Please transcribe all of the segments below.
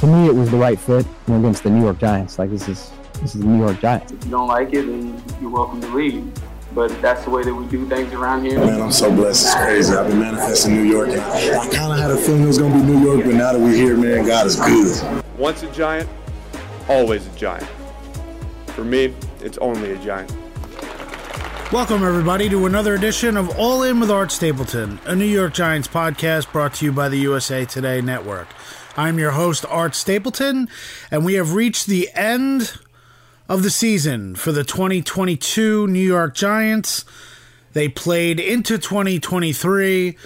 to me, it was the right fit you know, against the New York Giants. Like this is this is the New York Giants. If you don't like it, then you're welcome to leave. But that's the way that we do things around here. Man, I'm so blessed. It's crazy. I've been manifesting New York, and I, I kind of had a feeling it was going to be New York, but now that we're here, man, God is good. Once a giant, always a giant. For me, it's only a giant. Welcome, everybody, to another edition of All In with Art Stapleton, a New York Giants podcast brought to you by the USA Today Network. I'm your host, Art Stapleton, and we have reached the end of the season for the 2022 New York Giants. They played into 2023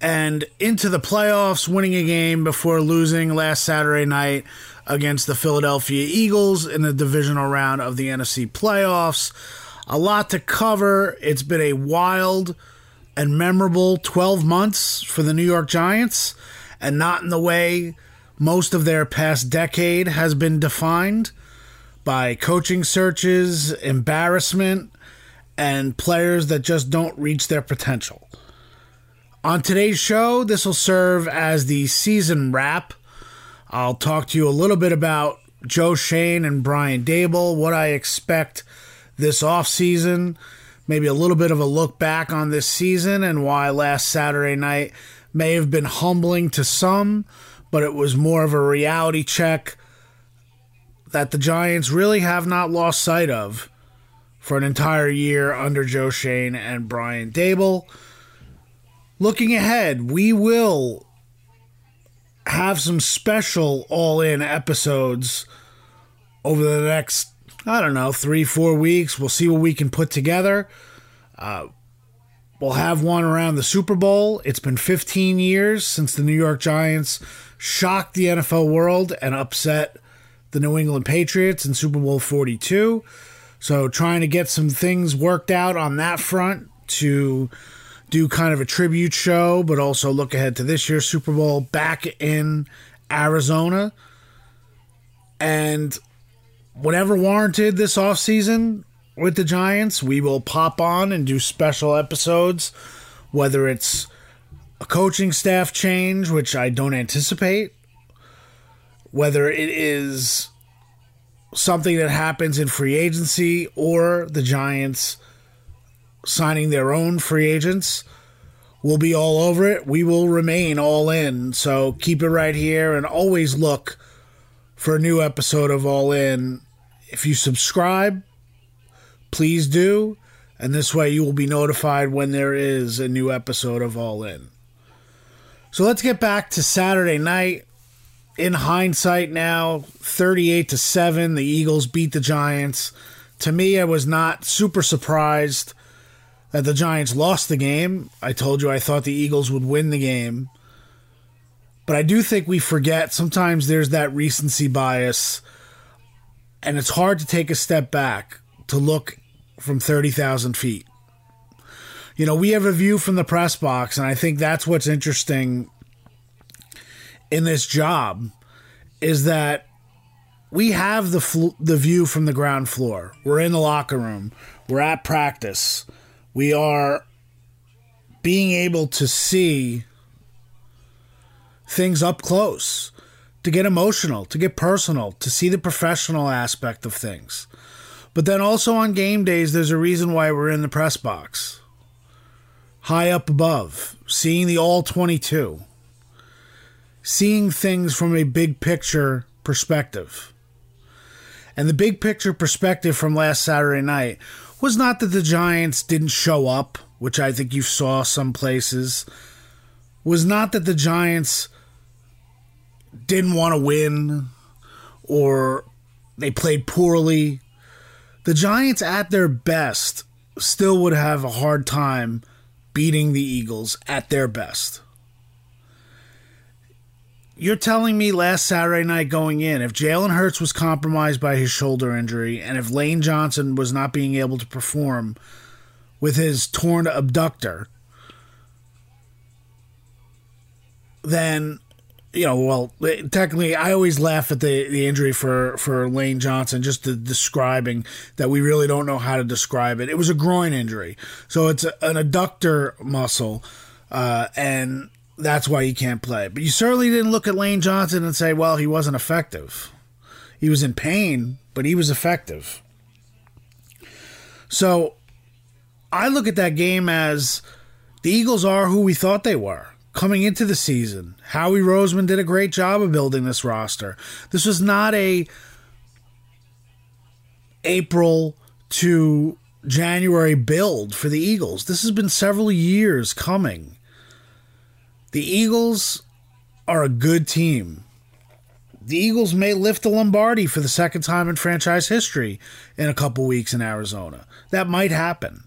and into the playoffs, winning a game before losing last Saturday night against the Philadelphia Eagles in the divisional round of the NFC playoffs. A lot to cover. It's been a wild and memorable 12 months for the New York Giants, and not in the way most of their past decade has been defined by coaching searches, embarrassment, and players that just don't reach their potential. On today's show, this will serve as the season wrap. I'll talk to you a little bit about Joe Schoen and Brian Daboll, what I expect this offseason, maybe a little bit of a look back on this season and why last Saturday night may have been humbling to some, but it was more of a reality check that the Giants really have not lost sight of for an entire year under Joe Schoen and Brian Daboll. Looking ahead, we will have some special all in episodes over the next, I don't know, three, four weeks. We'll see what we can put together. Uh, we'll have one around the Super Bowl. It's been 15 years since the New York Giants shocked the NFL world and upset the New England Patriots in Super Bowl 42. So, trying to get some things worked out on that front to do kind of a tribute show, but also look ahead to this year's Super Bowl back in Arizona. And whenever warranted this offseason with the Giants, we will pop on and do special episodes, whether it's a coaching staff change, which I don't anticipate, whether it is something that happens in free agency or the Giants signing their own free agents. We'll be all over it. We will remain all in. So keep it right here and always look for a new episode of All In. If you subscribe, please do. And this way you will be notified when there is a new episode of All In. So let's get back to Saturday night. In hindsight now 38 to 7 the eagles beat the giants. To me i was not super surprised that the giants lost the game. I told you i thought the eagles would win the game. But i do think we forget sometimes there's that recency bias and it's hard to take a step back to look from 30,000 feet you know we have a view from the press box and i think that's what's interesting in this job is that we have the fl- the view from the ground floor. We're in the locker room. We're at practice. We are being able to see things up close, to get emotional, to get personal, to see the professional aspect of things. But then also on game days, there's a reason why we're in the press box. High up above, seeing the all 22 seeing things from a big picture perspective. And the big picture perspective from last Saturday night was not that the Giants didn't show up, which I think you saw some places, was not that the Giants didn't want to win or they played poorly. The Giants, at their best, still would have a hard time beating the Eagles at their best. You're telling me last Saturday night going in, if Jalen Hurts was compromised by his shoulder injury, and if Lane Johnson was not being able to perform with his torn abductor, then you know, well, technically, I always laugh at the, the injury for, for Lane Johnson, just the describing that we really don't know how to describe it. It was a groin injury, so it's a, an adductor muscle, uh, and that's why he can't play. But you certainly didn't look at Lane Johnson and say, well, he wasn't effective. He was in pain, but he was effective. So I look at that game as the Eagles are who we thought they were coming into the season. Howie Roseman did a great job of building this roster. This was not a April to January build for the Eagles. This has been several years coming. The Eagles are a good team. The Eagles may lift the Lombardi for the second time in franchise history in a couple weeks in Arizona. That might happen.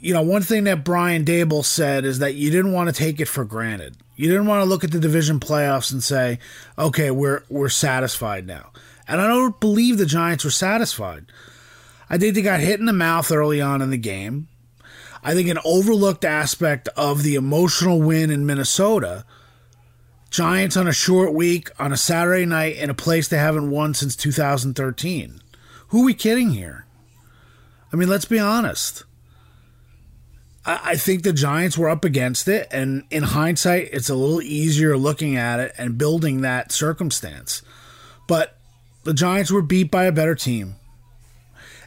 You know, one thing that Brian Daboll said is that you didn't want to take it for granted. You didn't want to look at the division playoffs and say, "Okay, we're we're satisfied now." And I don't believe the Giants were satisfied. I think they got hit in the mouth early on in the game. I think an overlooked aspect of the emotional win in Minnesota. Giants on a short week on a Saturday night in a place they haven't won since 2013. Who are we kidding here? I mean, let's be honest. I, think the Giants were up against it, and in hindsight, it's a little easier looking at it and building that circumstance. But the Giants were beat by a better team.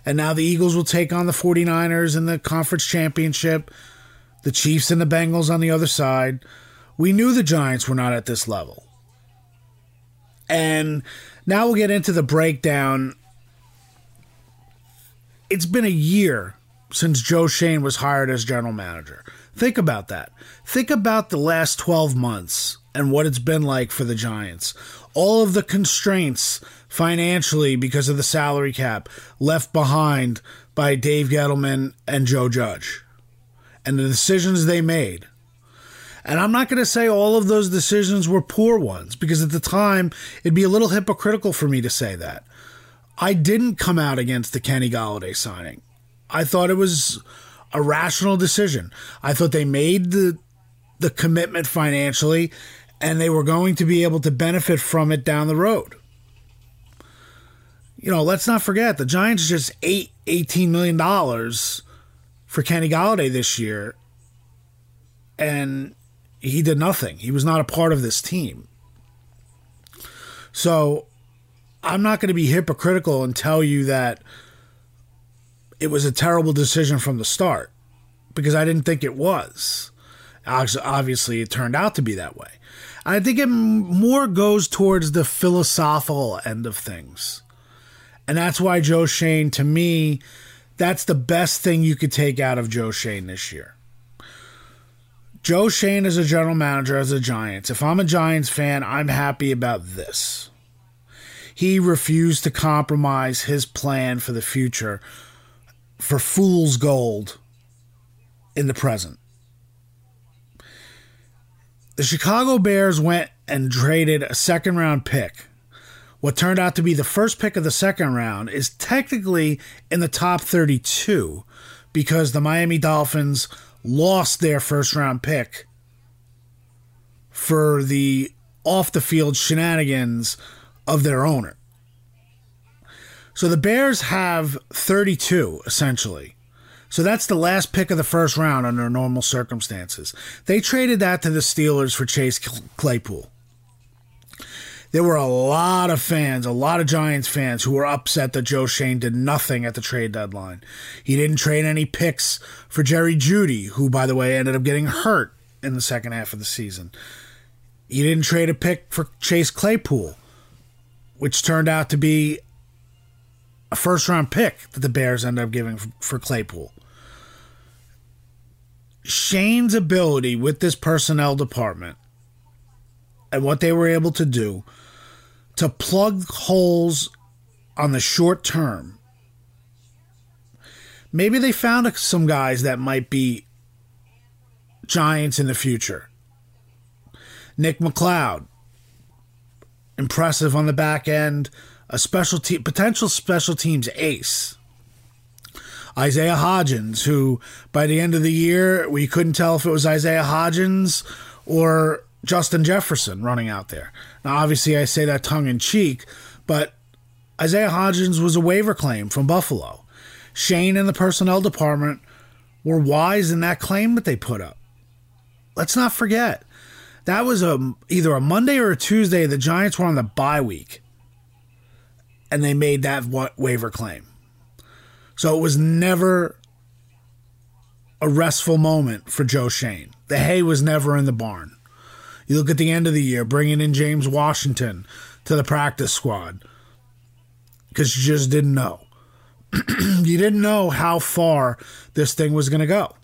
And now the Eagles will take on the 49ers in the conference championship, the Chiefs and the Bengals on the other side. We knew the Giants were not at this level. And now we'll get into the breakdown. It's been a year since Joe Schoen was hired as general manager. Think about that. Think about the last 12 months and what it's been like for the Giants. All of the constraints financially because of the salary cap left behind by Dave Gettleman and Joe Judge and the decisions they made. And I'm not going to say all of those decisions were poor ones because at the time it'd be a little hypocritical for me to say that. I didn't come out against the Kenny Golladay signing. I thought it was a rational decision. I thought they made the the commitment financially and they were going to be able to benefit from it down the road. You know, let's not forget the Giants just ate $18 million for Kenny Golladay this year, and he did nothing. He was not a part of this team. So I'm not going to be hypocritical and tell you that it was a terrible decision from the start because I didn't think it was. Obviously, it turned out to be that way. I think it more goes towards the philosophical end of things. And that's why Joe Schoen, to me, that's the best thing you could take out of Joe Schoen this year. Joe Schoen is a general manager as a Giants. If I'm a Giants fan, I'm happy about this. He refused to compromise his plan for the future for fool's gold in the present. The Chicago Bears went and traded a second round pick. What turned out to be the first pick of the second round is technically in the top 32 because the Miami Dolphins lost their first round pick for the off the field shenanigans of their owner. So the Bears have 32 essentially. So that's the last pick of the first round under normal circumstances. They traded that to the Steelers for Chase Claypool. There were a lot of fans, a lot of Giants fans who were upset that Joe Schoen did nothing at the trade deadline. He didn't trade any picks for Jerry Jeudy, who, by the way, ended up getting hurt in the second half of the season. He didn't trade a pick for Chase Claypool, which turned out to be a first round pick that the Bears end up giving for Claypool. Schoen's ability with this personnel department and what they were able to do to plug holes on the short term. Maybe they found some guys that might be giants in the future. Nick McCloud, impressive on the back end, a special team, potential special teams ace. Isaiah Hodgins, who by the end of the year we couldn't tell if it was Isaiah Hodgins or Justin Jefferson running out there. Now, obviously, I say that tongue in cheek, but Isaiah Hodgins was a waiver claim from Buffalo. Schoen and the personnel department were wise in that claim that they put up. let's not forget that was a either a Monday or a Tuesday. The Giants were on the bye week, and they made that wa- waiver claim. So it was never a restful moment for Joe Schoen. The hay was never in the barn. You look at the end of the year, bringing in James Washington to the practice squad because you just didn't know. you didn't know how far this thing was going to go.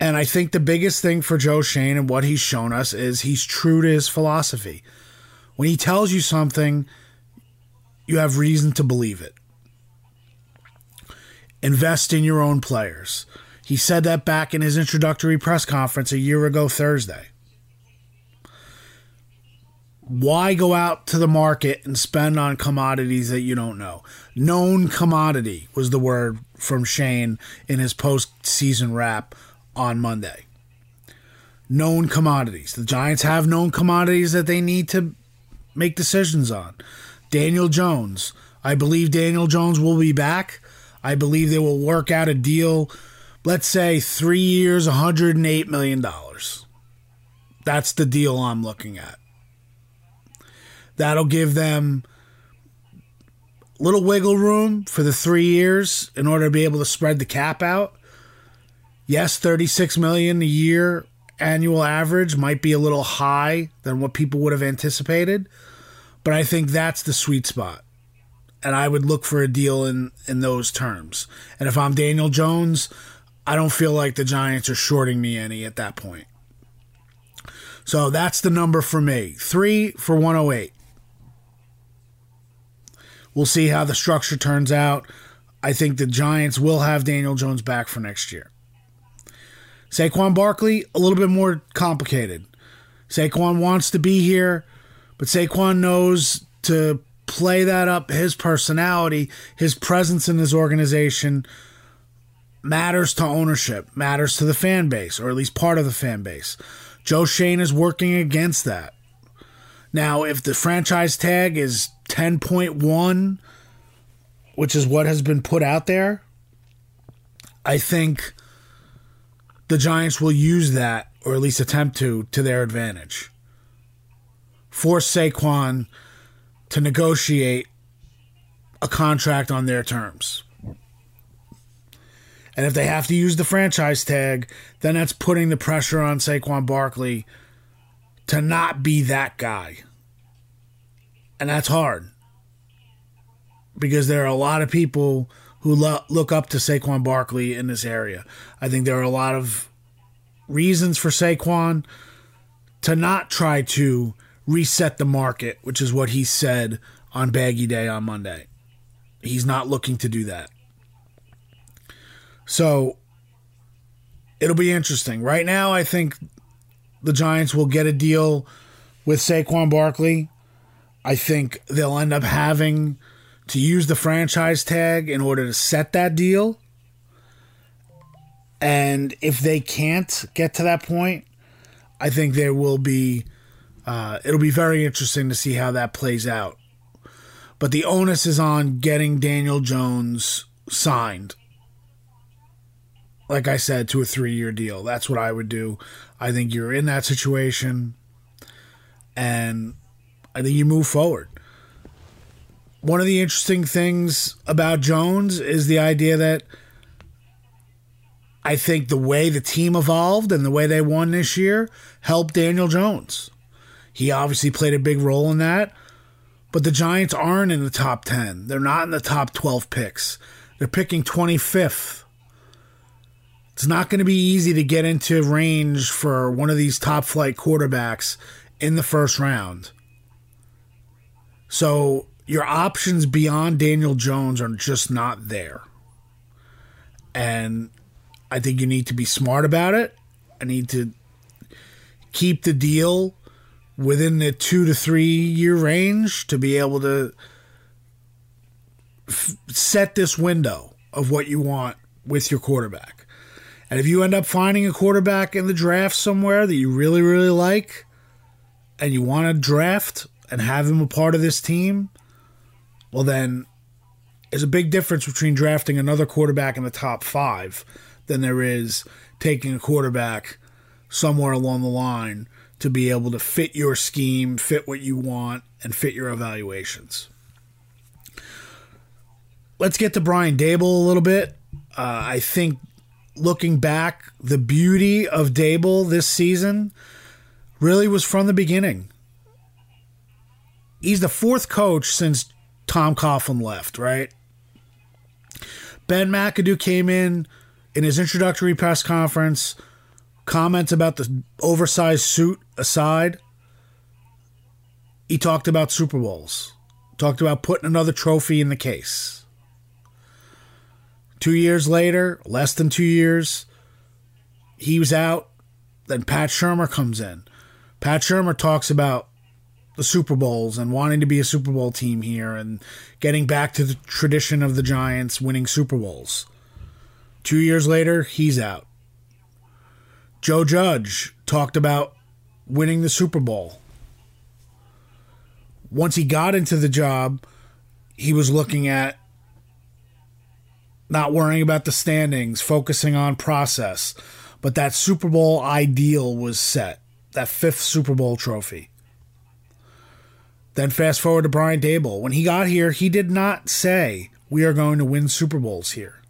And I think the biggest thing for Joe Schoen and what he's shown us is he's true to his philosophy. When he tells you something, you have reason to believe it. Invest in your own players. He said that back in his introductory press conference a year ago Thursday. Why go out to the market and spend on commodities that you don't know? Known commodity was the word from Schoen in his postseason wrap on Monday. Known commodities. The Giants have known commodities that they need to make decisions on. Daniel Jones. I believe Daniel Jones will be back. I believe they will work out a deal, let's say three years, $108 million. That's the deal I'm looking at. That'll give them little wiggle room for the three years in order to be able to spread the cap out. Yes, 36 million a year annual average might be a little high than what people would have anticipated, but I think that's the sweet spot. And I would look for a deal in in those terms. And if I'm Daniel Jones, I don't feel like the Giants are shorting me any at that point. So that's the number for me. 3 for 108. We'll see how the structure turns out. I think the Giants will have Daniel Jones back for next year. Saquon Barkley, a little bit more complicated. Saquon wants to be here, but Saquon knows to play that up his personality, his presence in his organization matters to ownership, matters to the fan base, or at least part of the fan base. Joe Schoen is working against that. Now, if the franchise tag is 10.1, which is what has been put out there, I think the Giants will use that, or at least attempt to, to their advantage. Force Saquon to negotiate a contract on their terms. And if they have to use the franchise tag, then that's putting the pressure on Saquon Barkley to not be that guy. And that's hard. Because there are a lot of people who lo- look up to Saquon Barkley in this area. I think there are a lot of reasons for Saquon to not try to reset the market, which is what he said on Baggy Day on Monday. He's not looking to do that. So it'll be interesting. Right now, I think the Giants will get a deal with Saquon Barkley. I think they'll end up having to use the franchise tag in order to set that deal. And if they can't get to that point, I think there will be. Uh, it'll be very interesting to see how that plays out. But the onus is on getting Daniel Jones signed. Like I said, to a three year deal. That's what I would do. I think you're in that situation. And I think you move forward. One of the interesting things about Jones is the idea that I think the way the team evolved and the way they won this year helped Daniel Jones. He obviously played a big role in that, but the Giants aren't in the top 10. They're not in the top 12 picks. They're picking 25th. It's not going to be easy to get into range for one of these top flight quarterbacks in the first round. So your options beyond Daniel Jones are just not there. And I think you need to be smart about it. I need to keep the deal within the two to three year range to be able to f- set this window of what you want with your quarterback. And if you end up finding a quarterback in the draft somewhere that you really, really like, and you want to draft and have him a part of this team, well, then there's a big difference between drafting another quarterback in the top five than there is taking a quarterback somewhere along the line to be able to fit your scheme, fit what you want, and fit your evaluations. Let's get to Brian Daboll a little bit. Uh, I think looking back, the beauty of Daboll this season really was from the beginning. He's the fourth coach since Tom Coughlin left, right? Ben McAdoo came in in his introductory press conference, comments about the oversized suit aside. He talked about Super Bowls, talked about putting another trophy in the case. Two years later, less than two years, he was out. Then Pat Shurmur comes in. Pat Shurmur talks about the Super Bowls and wanting to be a Super Bowl team here and getting back to the tradition of the Giants winning Super Bowls. Two years later, he's out. Joe Judge talked about winning the Super Bowl. Once he got into the job, he was looking at not worrying about the standings, focusing on process. But that Super Bowl ideal was set, that fifth Super Bowl trophy. Then fast forward to Brian Daboll. When he got here, he did not say, We are going to win Super Bowls here.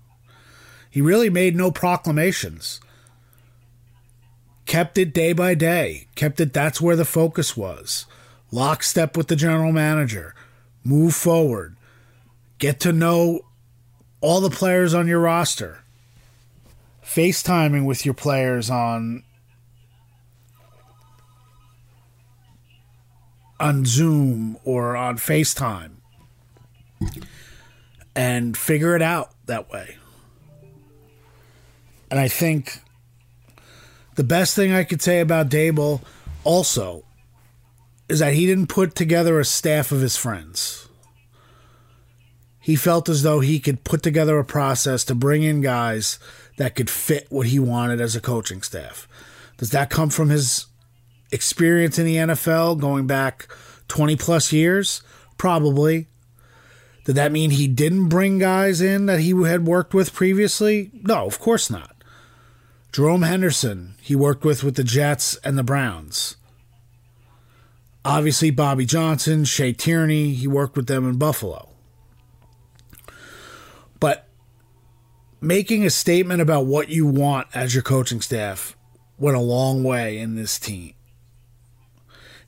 He really made no proclamations. Kept it day by day, kept it that's where the focus was. Lockstep with the general manager. Move forward. Get to know all the players on your roster. FaceTiming with your players on on Zoom or on FaceTime and figure it out that way. And I think the best thing I could say about Daboll also is that he didn't put together a staff of his friends. He felt as though he could put together a process to bring in guys that could fit what he wanted as a coaching staff. Does that come from his experience in the NFL going back 20 plus years? Probably. Did that mean he didn't bring guys in that he had worked with previously? No, of course not. Jerome Henderson, he worked with with the Jets and the Browns. Obviously, Bobby Johnson, Shea Tierney, he worked with them in Buffalo. But making a statement about what you want as your coaching staff went a long way in this team.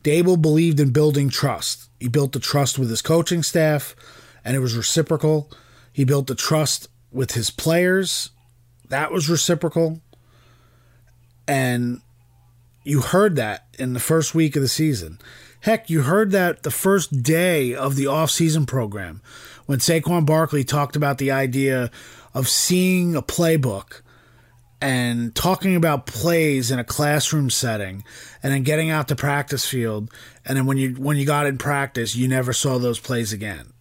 Daboll believed in building trust. He built the trust with his coaching staff, and it was reciprocal. He built the trust with his players. That was reciprocal. And you heard that in the first week of the season. Heck, you heard that the first day of the offseason program when Saquon Barkley talked about the idea of seeing a playbook and talking about plays in a classroom setting and then getting out to practice field. And then when you when you got in practice you never saw those plays again.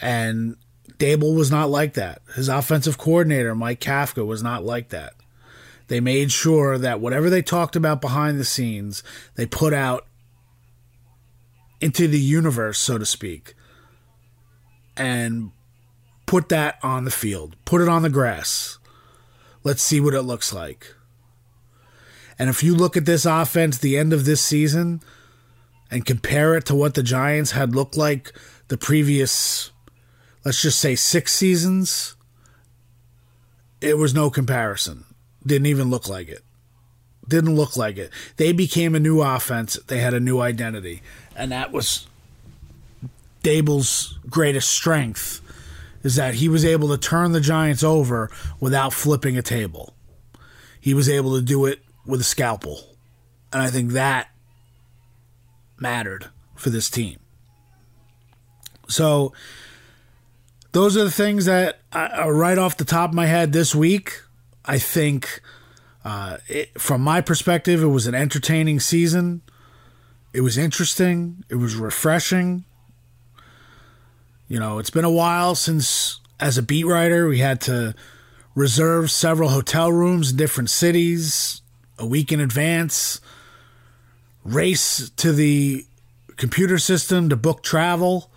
And Daboll was not like that. His offensive coordinator Mike Kafka was not like that they made sure that whatever they talked about behind the scenes they put out into the universe so to speak and put that on the field put it on the grass Let's see what it looks like. And if you look at this offense the end of this season and compare it to what the Giants had looked like the previous, let's just say, six seasons, it was no comparison. Didn't even look like it. Didn't look like it. They became a new offense. They had a new identity. And that was Daboll's greatest strength is that he was able to turn the Giants over without flipping a table. He was able to do it with a scalpel. And I think that mattered for this team. So, those are the things that are right off the top of my head this week. I think, uh, it, from my perspective, it was an entertaining season. It was interesting. It was refreshing. You know, it's been a while since, as a beat writer, we had to reserve several hotel rooms in different cities a week in advance, race to the computer system to book travel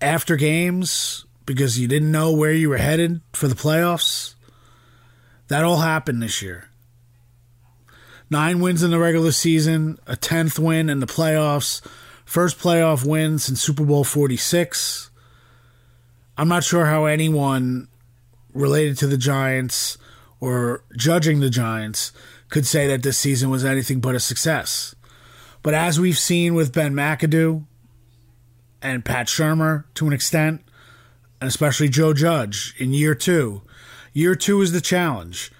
after games because you didn't know where you were headed for the playoffs. That all happened this year. Nine wins in the regular season, a 10th win in the playoffs, first playoff win since Super Bowl 46. I'm not sure how anyone related to the Giants or judging the Giants could say that this season was anything but a success. But as we've seen with Ben McAdoo and Pat Shurmur to an extent, and especially Joe Judge in year two, year two is the challenge.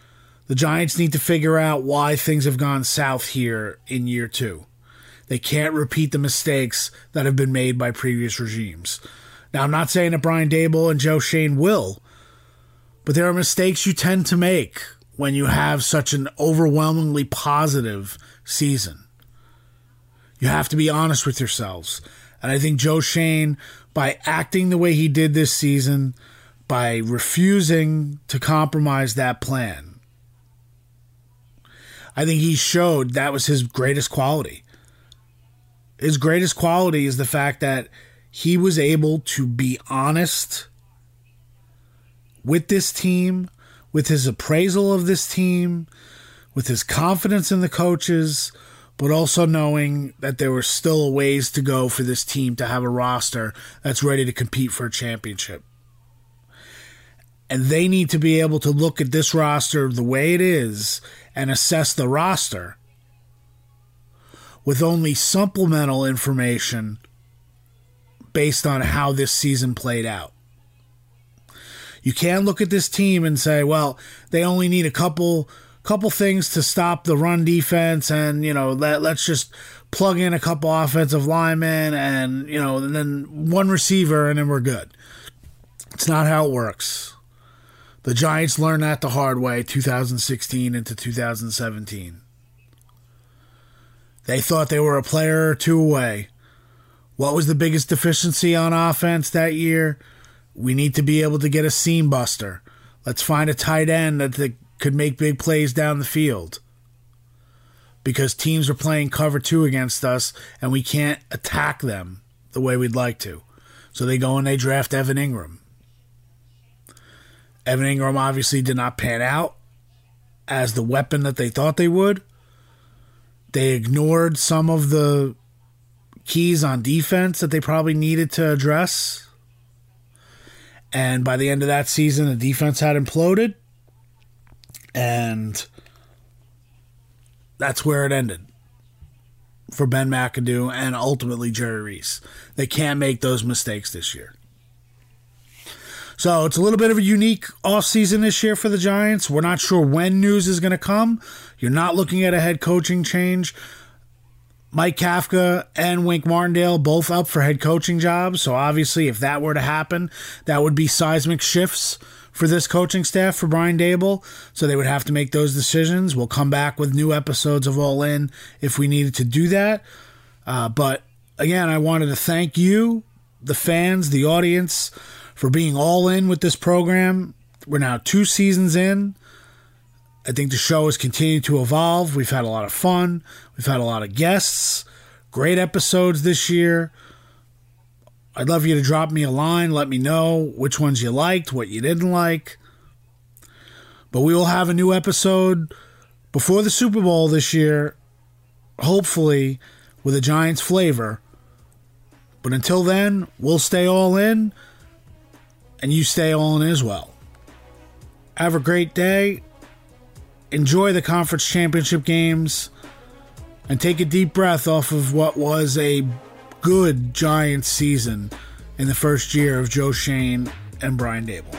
The Giants need to figure out why things have gone south here in year two. They can't repeat the mistakes that have been made by previous regimes. Now, I'm not saying that Brian Daboll and Joe Schoen will, but there are mistakes you tend to make when you have such an overwhelmingly positive season. You have to be honest with yourselves. And I think Joe Schoen, by acting the way he did this season, by refusing to compromise that plan, I think he showed that was his greatest quality. His greatest quality is the fact that he was able to be honest with this team, with his appraisal of this team, with his confidence in the coaches, but also knowing that there were still ways to go for this team to have a roster that's ready to compete for a championship. And they need to be able to look at this roster the way it is and assess the roster with only supplemental information based on how this season played out. You can't look at this team and say, well, they only need a couple couple things to stop the run defense and, you know, let, let's just plug in a couple offensive linemen and, you know, and then one receiver and then we're good. It's not how it works. The Giants learned that the hard way 2016 into 2017. They thought they were a player or two away. What was the biggest deficiency on offense that year? We need to be able to get a seam buster. Let's find a tight end that could make big plays down the field. Because teams are playing cover two against us and we can't attack them the way we'd like to. So they go and they draft Evan Engram. Evan Engram obviously did not pan out as the weapon that they thought they would. They ignored some of the keys on defense that they probably needed to address. And by the end of that season, the defense had imploded. And that's where it ended for Ben McAdoo and ultimately Jerry Reese. They can't make those mistakes this year. So it's a little bit of a unique offseason this year for the Giants. We're not sure when news is going to come. You're not looking at a head coaching change. Mike Kafka and Wink Martindale both up for head coaching jobs. So obviously, if that were to happen, that would be seismic shifts for this coaching staff for Brian Daboll. So they would have to make those decisions. We'll come back with new episodes of All In if we needed to do that. Uh, but again, I wanted to thank you, the fans, the audience, for being all in with this program. We're now two seasons in. I think the show has continued to evolve. We've had a lot of fun. We've had a lot of guests. Great episodes this year. I'd love you to drop me a line. Let me know which ones you liked, what you didn't like. But we will have a new episode before the Super Bowl this year, hopefully with a Giants flavor. But until then, we'll stay all in and you stay all in as well. Have a great day enjoy the conference championship games and take a deep breath off of what was a good Giants season in the first year of Joe Schoen and Brian Daboll.